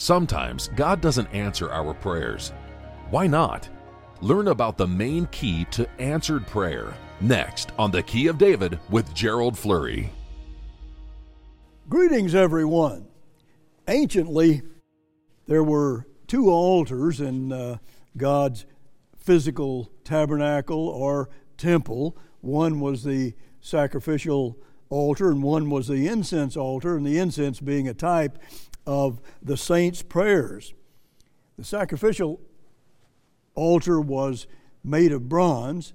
Sometimes God doesn't answer our prayers. Why not? Learn about the main key to answered prayer next on The Key of David with Gerald Flurry. Greetings, everyone. Anciently, there were two altars in uh, God's physical tabernacle or temple. One was the sacrificial altar, and one was the incense altar, and the incense being a type of the saints' prayers. The sacrificial altar was made of bronze,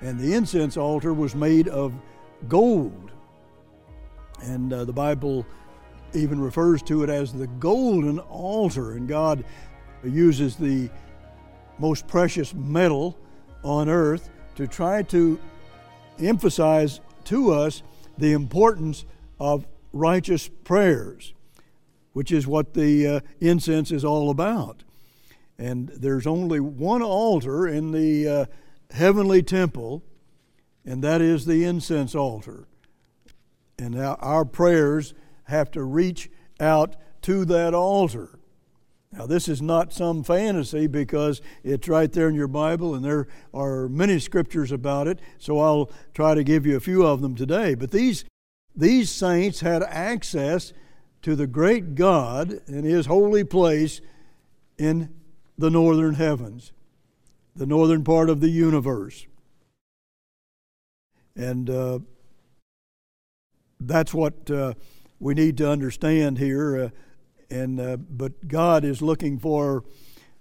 and the incense altar was made of gold. And uh, the Bible even refers to it as the golden altar, and God uses the most precious metal on earth to try to emphasize to us the importance of righteous prayers which is what the uh, incense is all about. And there's only one altar in the uh, heavenly temple, and that is the incense altar. And our prayers have to reach out to that altar. Now, this is not some fantasy because it's right there in your Bible, and there are many scriptures about it, so I'll try to give you a few of them today. But these, these saints had access to the great God in His holy place in the northern heavens, the northern part of the universe. And uh, that's what uh, we need to understand here. Uh, and uh, but God is looking for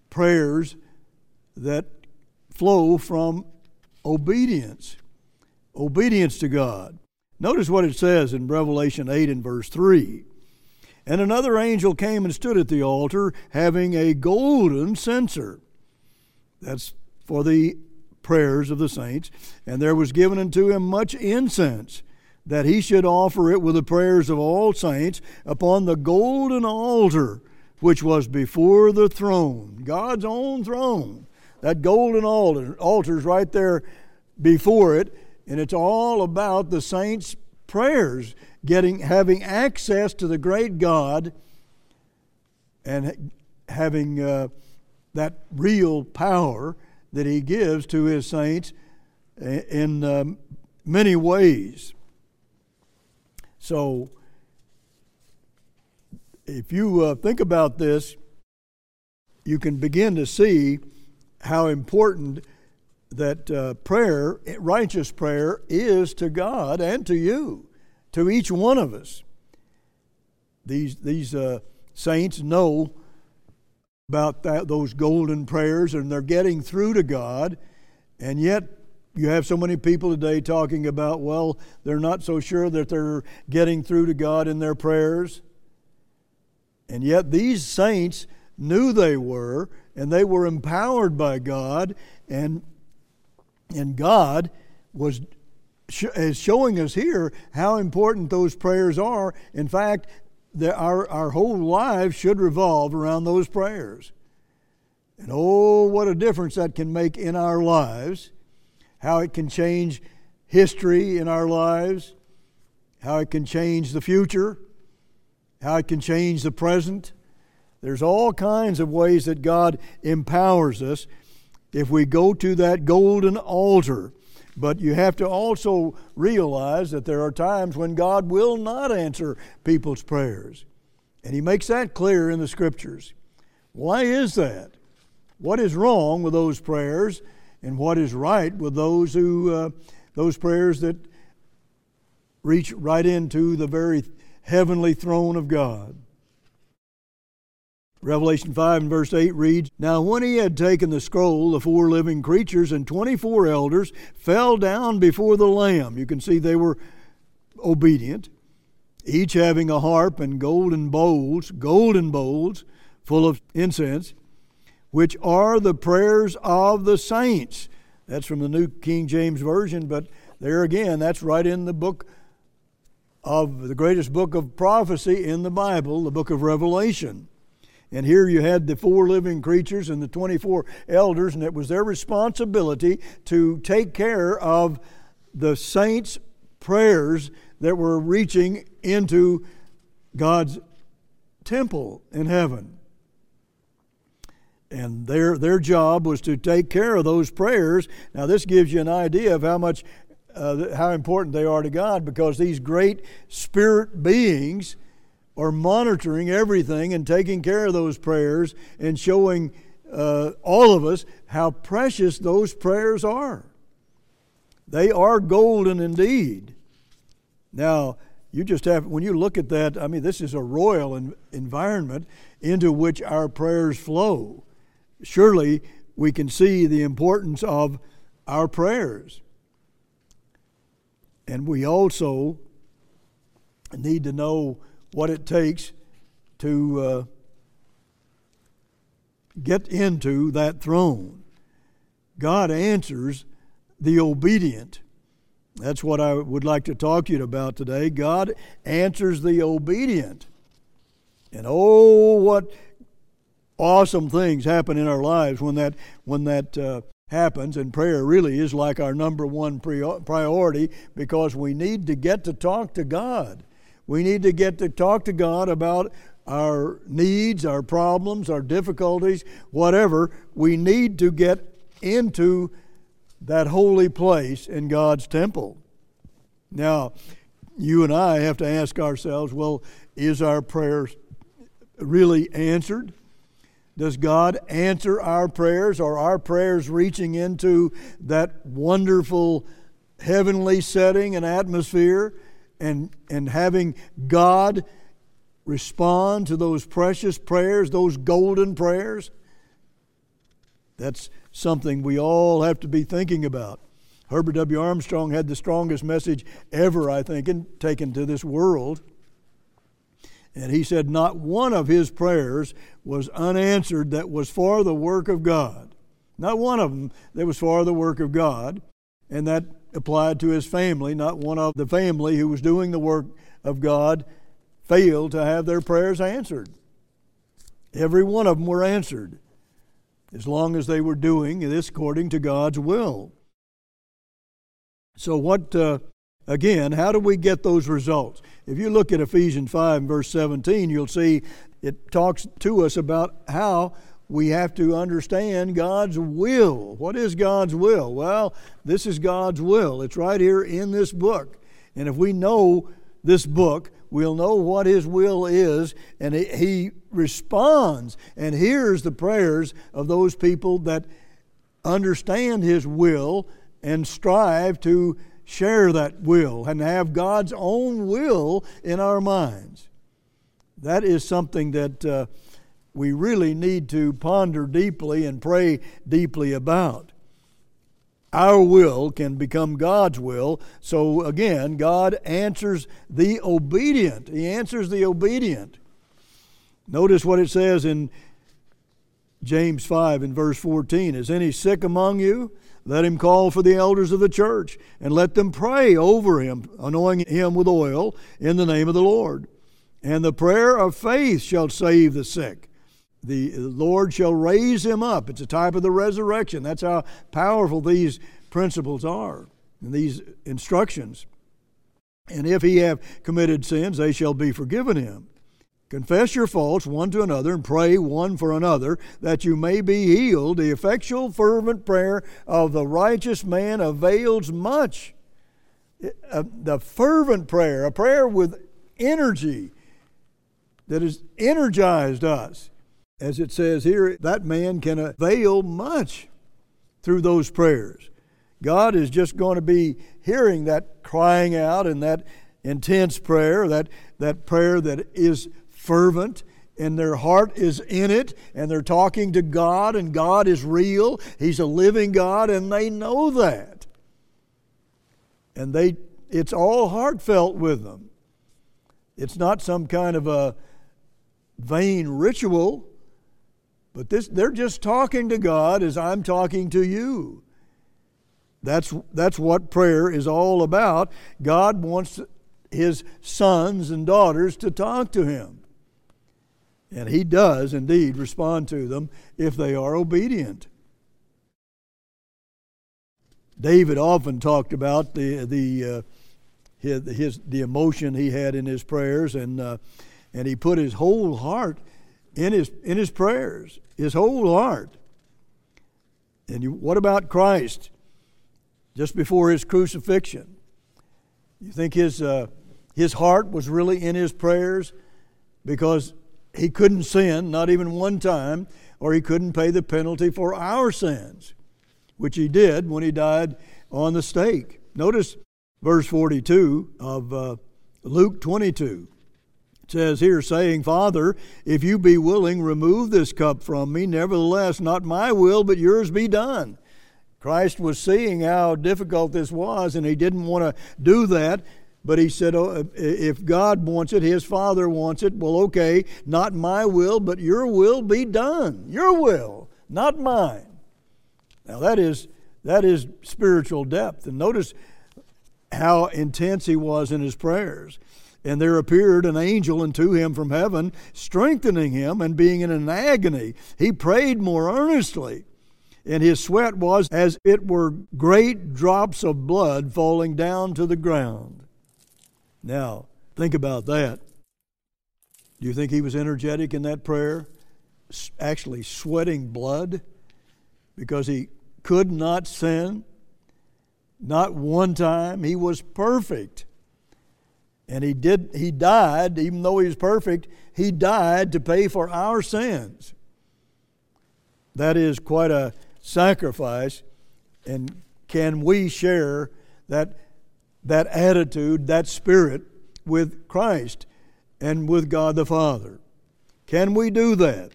prayers that flow from obedience, obedience to God. Notice what it says in Revelation 8 and verse 3. And another angel came and stood at the altar, having a golden censer. That's for the prayers of the saints. And there was given unto him much incense, that he should offer it with the prayers of all saints upon the golden altar which was before the throne, God's own throne. That golden altar, altar's right there before it, and it's all about the saints' prayers getting having access to the great God and having uh, that real power that He gives to His saints in um, many ways. So, if you uh, think about this, you can begin to see how important that uh, prayer, righteous prayer, is to God and to you to each one of us. These, these uh, saints know about that, those golden prayers and they're getting through to God, and yet you have so many people today talking about, well, they're not so sure that they're getting through to God in their prayers. And yet these saints knew they were, and they were empowered by God, and, and God was is showing us here how important those prayers are. In fact, the, our, our whole lives should revolve around those prayers. And oh, what a difference that can make in our lives, how it can change history in our lives, how it can change the future, how it can change the present. There's all kinds of ways that God empowers us if we go to that golden altar but you have to also realize that there are times when God will not answer people's prayers. And He makes that clear in the Scriptures. Why is that? What is wrong with those prayers, and what is right with those who uh, those prayers that reach right into the very heavenly throne of God? Revelation 5 and verse 8 reads Now, when he had taken the scroll, the four living creatures and 24 elders fell down before the Lamb. You can see they were obedient, each having a harp and golden bowls, golden bowls full of incense, which are the prayers of the saints. That's from the New King James Version, but there again, that's right in the book of the greatest book of prophecy in the Bible, the book of Revelation. And here you had the four living creatures and the 24 elders, and it was their responsibility to take care of the saints' prayers that were reaching into God's temple in heaven. and their their job was to take care of those prayers. Now this gives you an idea of how much uh, how important they are to God because these great spirit beings are monitoring everything and taking care of those prayers and showing uh, all of us how precious those prayers are. They are golden indeed. Now, you just have, when you look at that, I mean, this is a royal environment into which our prayers flow. Surely we can see the importance of our prayers. And we also need to know what it takes to uh, get into that throne. God answers the obedient. That's what I would like to talk to you about today. God answers the obedient. And oh, what awesome things happen in our lives when that when that uh, happens. And prayer really is like our number one priority because we need to get to talk to God. We need to get to talk to God about our needs, our problems, our difficulties, whatever. We need to get into that holy place in God's temple. Now, you and I have to ask ourselves well, is our prayer really answered? Does God answer our prayers? Are our prayers reaching into that wonderful heavenly setting and atmosphere and, and having God respond to those precious prayers, those golden prayers? That's something we all have to be thinking about. Herbert W. Armstrong had the strongest message ever, I think, in, taken to this world. And he said, Not one of his prayers was unanswered that was for the work of God. Not one of them that was for the work of God. And that applied to his family. Not one of the family who was doing the work of God failed to have their prayers answered. Every one of them were answered as long as they were doing this according to God's will. So, what, uh, again, how do we get those results? If you look at Ephesians 5 verse 17, you'll see it talks to us about how we have to understand God's will. What is God's will? Well, this is God's will. It's right here in this book. And if we know this book, we'll know what His will is, and He responds and hears the prayers of those people that understand His will and strive to share that will and have God's own will in our minds. That is something that uh, we really need to ponder deeply and pray deeply about our will can become God's will. So again, God answers the obedient. He answers the obedient. Notice what it says in James 5 and verse 14 Is any sick among you? Let him call for the elders of the church and let them pray over him, anointing him with oil in the name of the Lord. And the prayer of faith shall save the sick the Lord shall raise him up. It's a type of the resurrection. That's how powerful these principles are and these instructions. And if he have committed sins, they shall be forgiven him. Confess your faults one to another and pray one for another that you may be healed. The effectual, fervent prayer of the righteous man avails much. Uh, the fervent prayer, a prayer with energy that has energized us as it says here, that man can avail much through those prayers. God is just going to be hearing that crying out and that intense prayer, that, that prayer that is fervent and their heart is in it and they're talking to God and God is real. He's a living God and they know that. And they it's all heartfelt with them. It's not some kind of a vain ritual. But this, they're just talking to God as I'm talking to you. That's, that's what prayer is all about. God wants his sons and daughters to talk to him. And he does indeed respond to them if they are obedient. David often talked about the, the, uh, his, the emotion he had in his prayers, and, uh, and he put his whole heart in his, in his prayers, his whole heart. And you, what about Christ just before his crucifixion? You think his, uh, his heart was really in his prayers because he couldn't sin, not even one time, or he couldn't pay the penalty for our sins, which he did when he died on the stake. Notice verse 42 of uh, Luke 22. Says here, saying, Father, if you be willing, remove this cup from me. Nevertheless, not my will, but yours be done. Christ was seeing how difficult this was, and he didn't want to do that. But he said, oh, if God wants it, his Father wants it, well, okay, not my will, but your will be done. Your will, not mine. Now, that is, that is spiritual depth. And notice how intense he was in his prayers. And there appeared an angel unto him from heaven, strengthening him and being in an agony. He prayed more earnestly, and his sweat was as it were great drops of blood falling down to the ground. Now, think about that. Do you think he was energetic in that prayer? Actually, sweating blood because he could not sin? Not one time. He was perfect. And he did he died, even though he was perfect, he died to pay for our sins. That is quite a sacrifice. And can we share that that attitude, that spirit with Christ and with God the Father. Can we do that?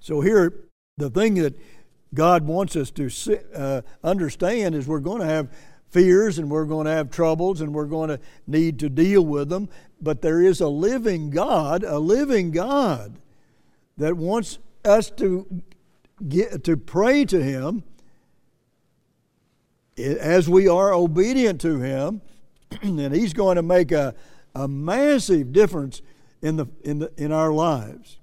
So, here, the thing that God wants us to uh, understand is we're going to have fears and we're going to have troubles and we're going to need to deal with them, but there is a living God, a living God that wants us to get, to pray to Him as we are obedient to Him, and He's going to make a, a massive difference in, the, in, the, in our lives.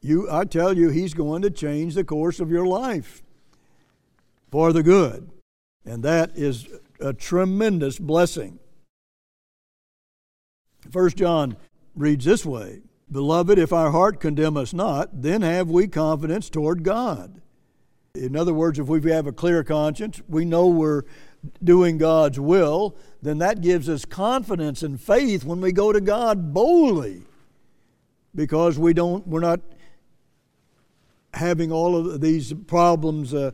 You, I tell you, He's going to change the course of your life for the good. And that is a tremendous blessing. First John reads this way Beloved, if our heart condemn us not, then have we confidence toward God. In other words, if we have a clear conscience, we know we're doing God's will, then that gives us confidence and faith when we go to God boldly because we don't we're not having all of these problems uh,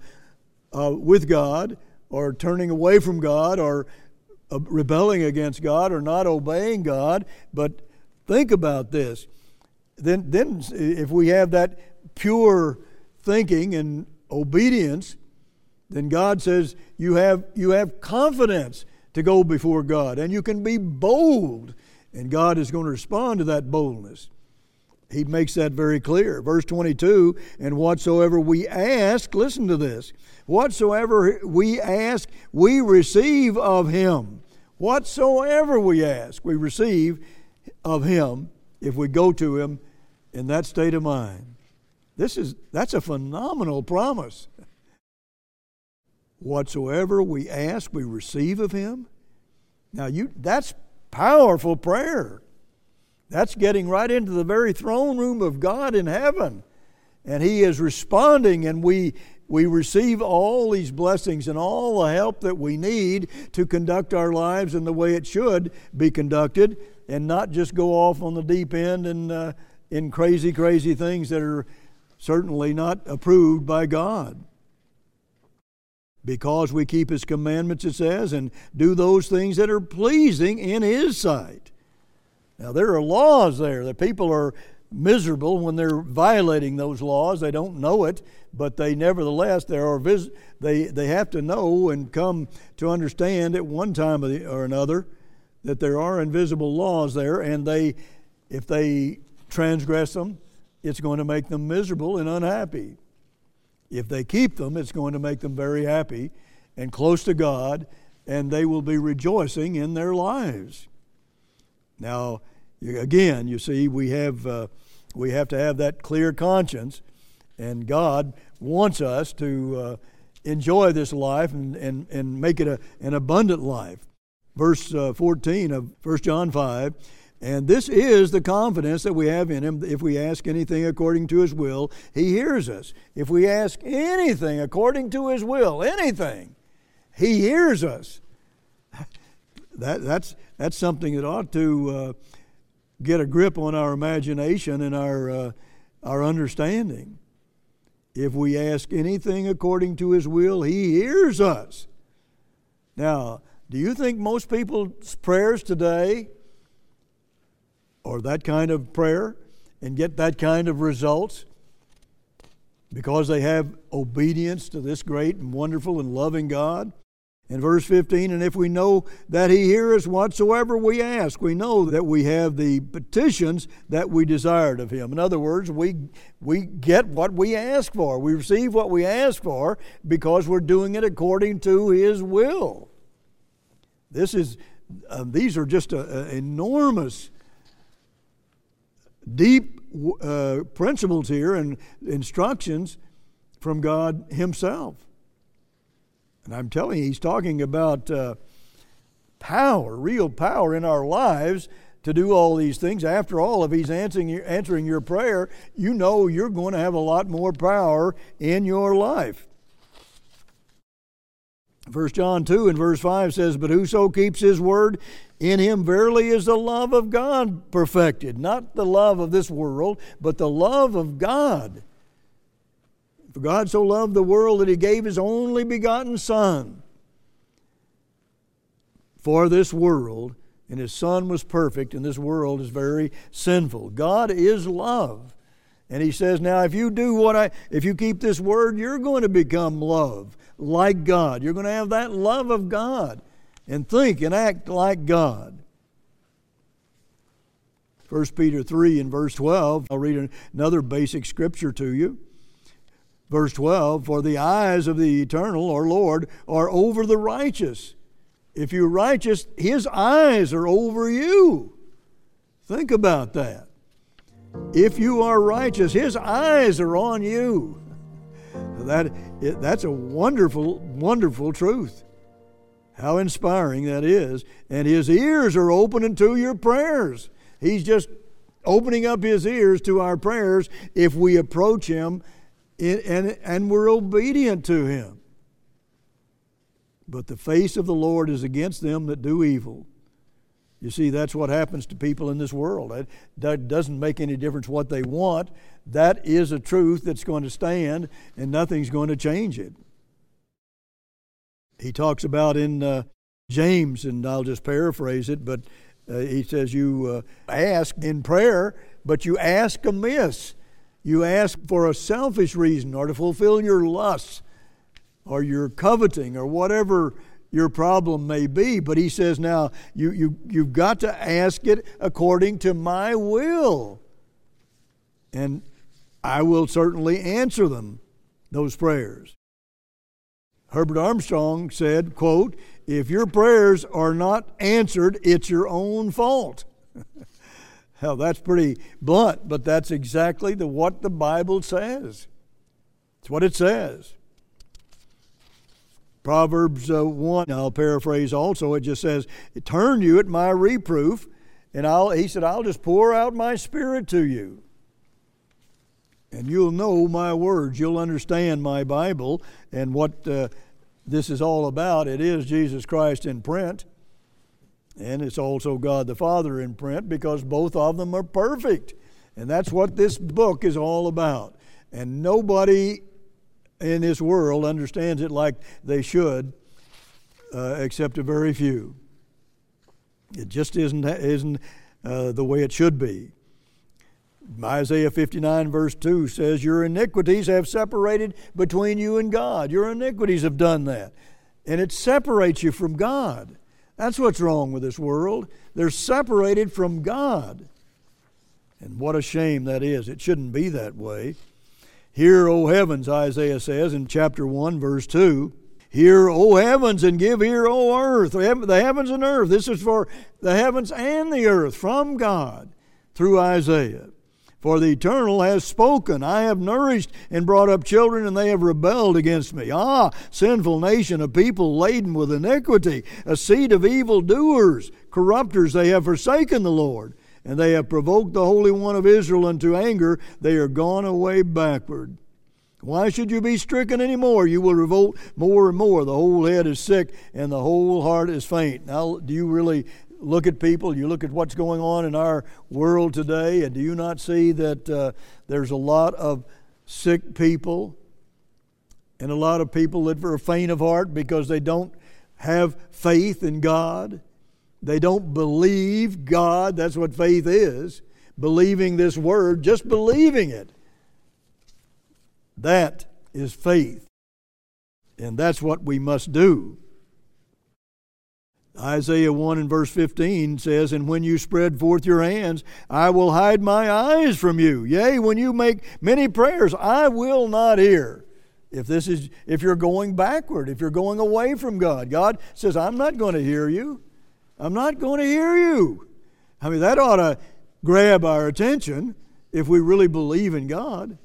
uh, with God or turning away from God or uh, rebelling against God or not obeying God but think about this then then if we have that pure thinking and obedience, then God says you have, you have confidence to go before God and you can be bold. And God is going to respond to that boldness. He makes that very clear. Verse 22 And whatsoever we ask, listen to this, whatsoever we ask, we receive of Him. Whatsoever we ask, we receive of Him if we go to Him in that state of mind. This is that's a phenomenal promise. Whatsoever we ask, we receive of him. Now you that's powerful prayer. That's getting right into the very throne room of God in heaven. And he is responding and we we receive all these blessings and all the help that we need to conduct our lives in the way it should be conducted and not just go off on the deep end and uh, in crazy, crazy things that are certainly not approved by God. Because we keep His commandments, it says, and do those things that are pleasing in His sight. Now, there are laws there that people are miserable when they're violating those laws. They don't know it, but they nevertheless there are vis- they they have to know and come to understand at one time or another that there are invisible laws there, and they if they transgress them, it's going to make them miserable and unhappy. If they keep them, it's going to make them very happy and close to God, and they will be rejoicing in their lives. Now, again, you see, we have, uh, we have to have that clear conscience, and God wants us to uh, enjoy this life and, and, and make it a, an abundant life. Verse uh, 14 of 1 John 5 And this is the confidence that we have in Him. If we ask anything according to His will, He hears us. If we ask anything according to His will, anything, He hears us. That, that's, that's something that ought to uh, get a grip on our imagination and our, uh, our understanding. If we ask anything according to His will, He hears us. Now, do you think most people's prayers today are that kind of prayer and get that kind of results because they have obedience to this great and wonderful and loving God. In verse 15, and if we know that He hears whatsoever we ask, we know that we have the petitions that we desired of Him. In other words, we, we get what we ask for. We receive what we ask for because we're doing it according to His will. This is, uh, these are just an enormous deep uh, principles here and instructions from God Himself. And I'm telling you, He's talking about uh, power, real power in our lives to do all these things. After all, if He's answering your, answering your prayer, you know you're going to have a lot more power in your life. 1 John 2 and verse 5 says, But whoso keeps his word, in him verily is the love of God perfected. Not the love of this world, but the love of God. For God so loved the world that he gave his only begotten Son for this world, and his Son was perfect, and this world is very sinful. God is love. And he says, Now, if you do what I, if you keep this word, you're going to become love like God. You're going to have that love of God and think and act like God. 1 Peter 3 and verse 12, I'll read another basic scripture to you. Verse 12, for the eyes of the eternal or Lord are over the righteous. If you're righteous, his eyes are over you. Think about that. If you are righteous, his eyes are on you. That, that's a wonderful, wonderful truth. How inspiring that is. And his ears are open to your prayers. He's just opening up his ears to our prayers if we approach him and, and we're obedient to him. But the face of the Lord is against them that do evil. You see, that's what happens to people in this world. It doesn't make any difference what they want. That is a truth that's going to stand, and nothing's going to change it he talks about in uh, James, and I'll just paraphrase it, but uh, he says, You uh, ask in prayer, but you ask amiss. You ask for a selfish reason or to fulfill your lusts or your coveting or whatever your problem may be. But he says, Now, you, you, you've got to ask it according to my will. And I will certainly answer them, those prayers. Herbert Armstrong said, quote, if your prayers are not answered, it's your own fault. Hell, that's pretty blunt, but that's exactly the, what the Bible says. It's what it says. Proverbs uh, 1, I'll paraphrase also, it just says, Turn you at my reproof, and I'll, he said, I'll just pour out my spirit to you and you'll know my words. You'll understand my Bible and what uh, this is all about. It is Jesus Christ in print, and it's also God the Father in print because both of them are perfect. And that's what this book is all about. And nobody in this world understands it like they should, uh, except a very few. It just isn't, isn't uh, the way it should be. Isaiah 59, verse 2 says, Your iniquities have separated between you and God. Your iniquities have done that. And it separates you from God. That's what's wrong with this world. They're separated from God. And what a shame that is. It shouldn't be that way. Hear, O heavens, Isaiah says in chapter 1, verse 2. Hear, O heavens, and give ear, O earth. The heavens and earth. This is for the heavens and the earth from God through Isaiah. For the Eternal has spoken. I have nourished and brought up children, and they have rebelled against me. Ah, sinful nation, a people laden with iniquity, a seed of evil doers, corrupters, they have forsaken the Lord, and they have provoked the Holy One of Israel unto anger. They are gone away backward. Why should you be stricken any more? You will revolt more and more. The whole head is sick and the whole heart is faint. Now, do you really look at people? You look at what's going on in our world today, and do you not see that uh, there's a lot of sick people and a lot of people that are faint of heart because they don't have faith in God? They don't believe God. That's what faith is believing this word, just believing it. That is faith. And that's what we must do. Isaiah 1 and verse 15 says, And when you spread forth your hands, I will hide my eyes from you. Yea, when you make many prayers, I will not hear. If this is if you're going backward, if you're going away from God, God says, I'm not going to hear you. I'm not going to hear you. I mean, that ought to grab our attention if we really believe in God.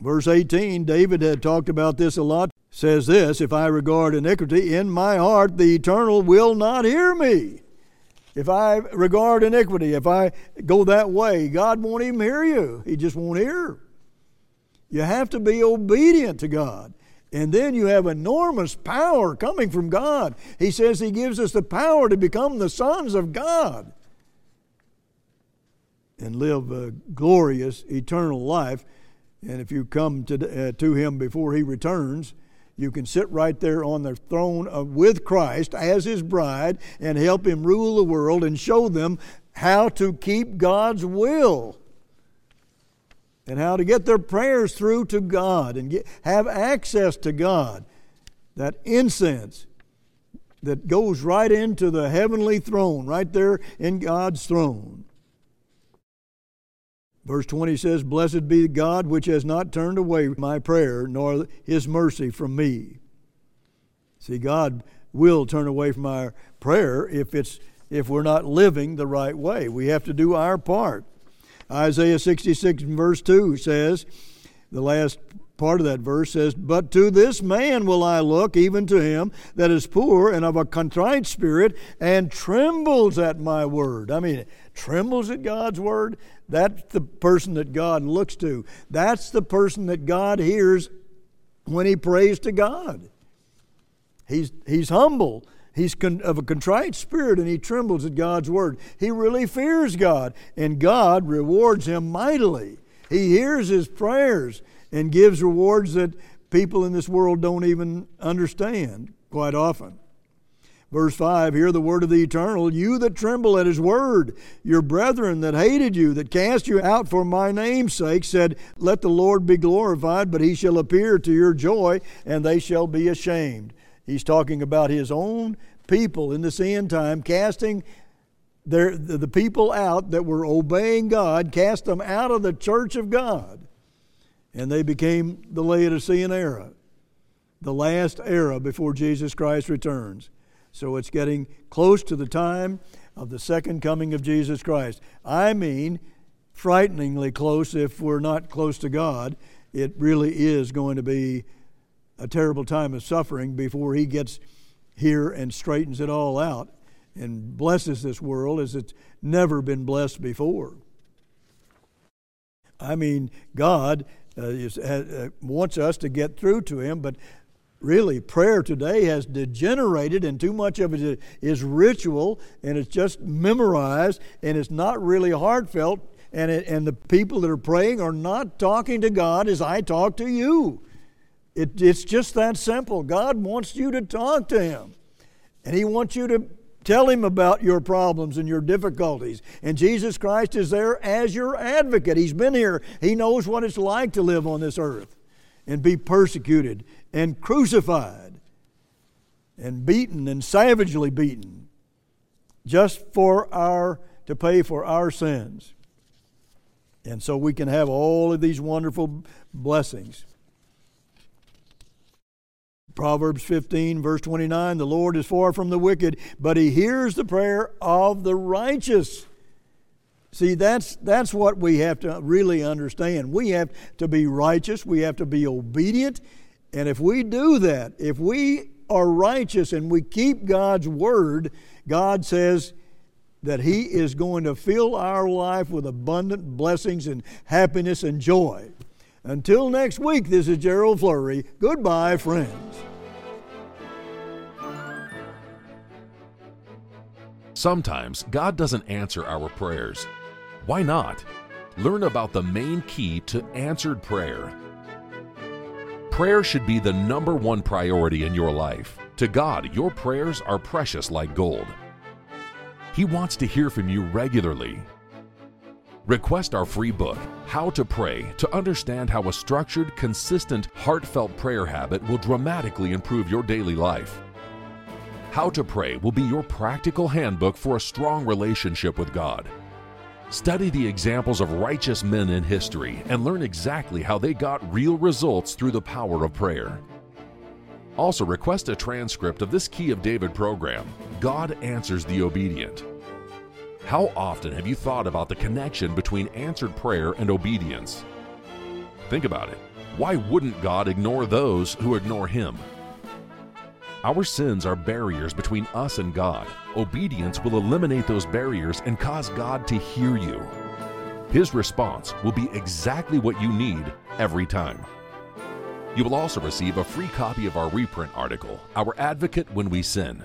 Verse 18, David had talked about this a lot, says this If I regard iniquity in my heart, the eternal will not hear me. If I regard iniquity, if I go that way, God won't even hear you. He just won't hear. You have to be obedient to God. And then you have enormous power coming from God. He says He gives us the power to become the sons of God and live a glorious eternal life. And if you come to, uh, to Him before He returns, you can sit right there on the throne of, with Christ as His bride and help Him rule the world and show them how to keep God's will and how to get their prayers through to God and get, have access to God. That incense that goes right into the heavenly throne, right there in God's throne. Verse 20 says, Blessed be God which has not turned away my prayer, nor his mercy from me. See, God will turn away from our prayer if it's if we're not living the right way. We have to do our part. Isaiah 66 verse 2 says, the last part of that verse says, But to this man will I look, even to him that is poor and of a contrite spirit, and trembles at my word. I mean, trembles at God's word. That's the person that God looks to. That's the person that God hears when he prays to God. He's, he's humble He's con- of a contrite spirit and he trembles at God's word. He really fears God, and God rewards him mightily. He hears his prayers and gives rewards that people in this world don't even understand quite often. Verse 5 Hear the word of the eternal, you that tremble at his word, your brethren that hated you, that cast you out for my name's sake, said, Let the Lord be glorified, but he shall appear to your joy, and they shall be ashamed. He's talking about his own people in this end time, casting their, the people out that were obeying God, cast them out of the church of God. And they became the Laodicean era, the last era before Jesus Christ returns. So it's getting close to the time of the second coming of Jesus Christ. I mean, frighteningly close if we're not close to God. It really is going to be a terrible time of suffering before he gets here and straightens it all out and blesses this world as it's never been blessed before. I mean, God uh, wants us to get through to Him, but really, prayer today has degenerated, and too much of it is ritual, and it's just memorized, and it's not really heartfelt. And, it, and the people that are praying are not talking to God as I talk to you. It, it's just that simple. God wants you to talk to Him, and He wants you to tell Him about your problems and your difficulties. And Jesus Christ is there as your advocate. He's been here, He knows what it's like to live on this earth and be persecuted and crucified and beaten and savagely beaten just for our to pay for our sins. And so we can have all of these wonderful blessings. Proverbs 15, verse 29 The Lord is far from the wicked, but he hears the prayer of the righteous. See, that's, that's what we have to really understand. We have to be righteous, we have to be obedient, and if we do that, if we are righteous and we keep God's word, God says that He is going to fill our life with abundant blessings and happiness and joy. Until next week, this is Gerald Flurry. Goodbye, friends. Sometimes God doesn't answer our prayers. Why not? Learn about the main key to answered prayer. Prayer should be the number one priority in your life. To God, your prayers are precious like gold. He wants to hear from you regularly. Request our free book, How to Pray, to understand how a structured, consistent, heartfelt prayer habit will dramatically improve your daily life. How to Pray will be your practical handbook for a strong relationship with God. Study the examples of righteous men in history and learn exactly how they got real results through the power of prayer. Also, request a transcript of this Key of David program God Answers the Obedient. How often have you thought about the connection between answered prayer and obedience? Think about it. Why wouldn't God ignore those who ignore Him? Our sins are barriers between us and God. Obedience will eliminate those barriers and cause God to hear you. His response will be exactly what you need every time. You will also receive a free copy of our reprint article, Our Advocate When We Sin.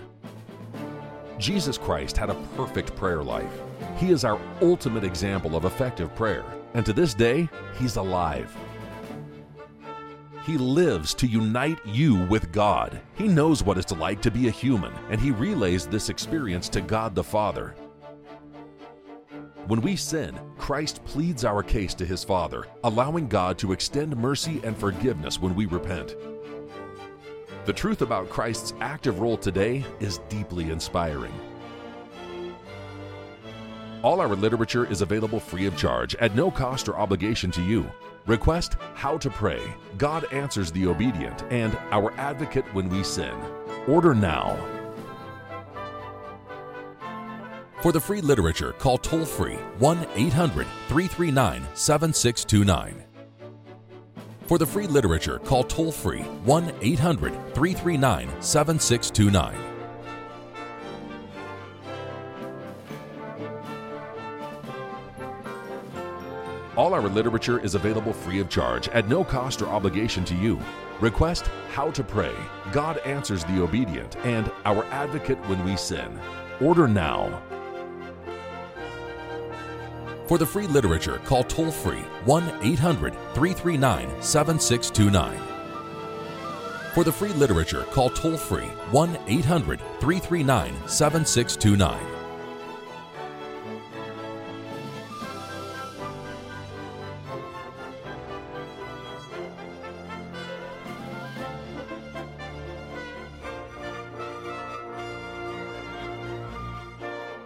Jesus Christ had a perfect prayer life. He is our ultimate example of effective prayer, and to this day, He's alive. He lives to unite you with God. He knows what it's like to be a human, and He relays this experience to God the Father. When we sin, Christ pleads our case to His Father, allowing God to extend mercy and forgiveness when we repent. The truth about Christ's active role today is deeply inspiring. All our literature is available free of charge at no cost or obligation to you. Request How to Pray, God Answers the Obedient, and Our Advocate When We Sin. Order now. For the free literature, call toll free 1 800 339 7629. For the free literature, call toll free 1 800 339 7629. All our literature is available free of charge at no cost or obligation to you. Request How to Pray, God Answers the Obedient, and Our Advocate When We Sin. Order now. For the free literature, call toll free 1 800 339 7629. For the free literature, call toll free 1 800 339 7629.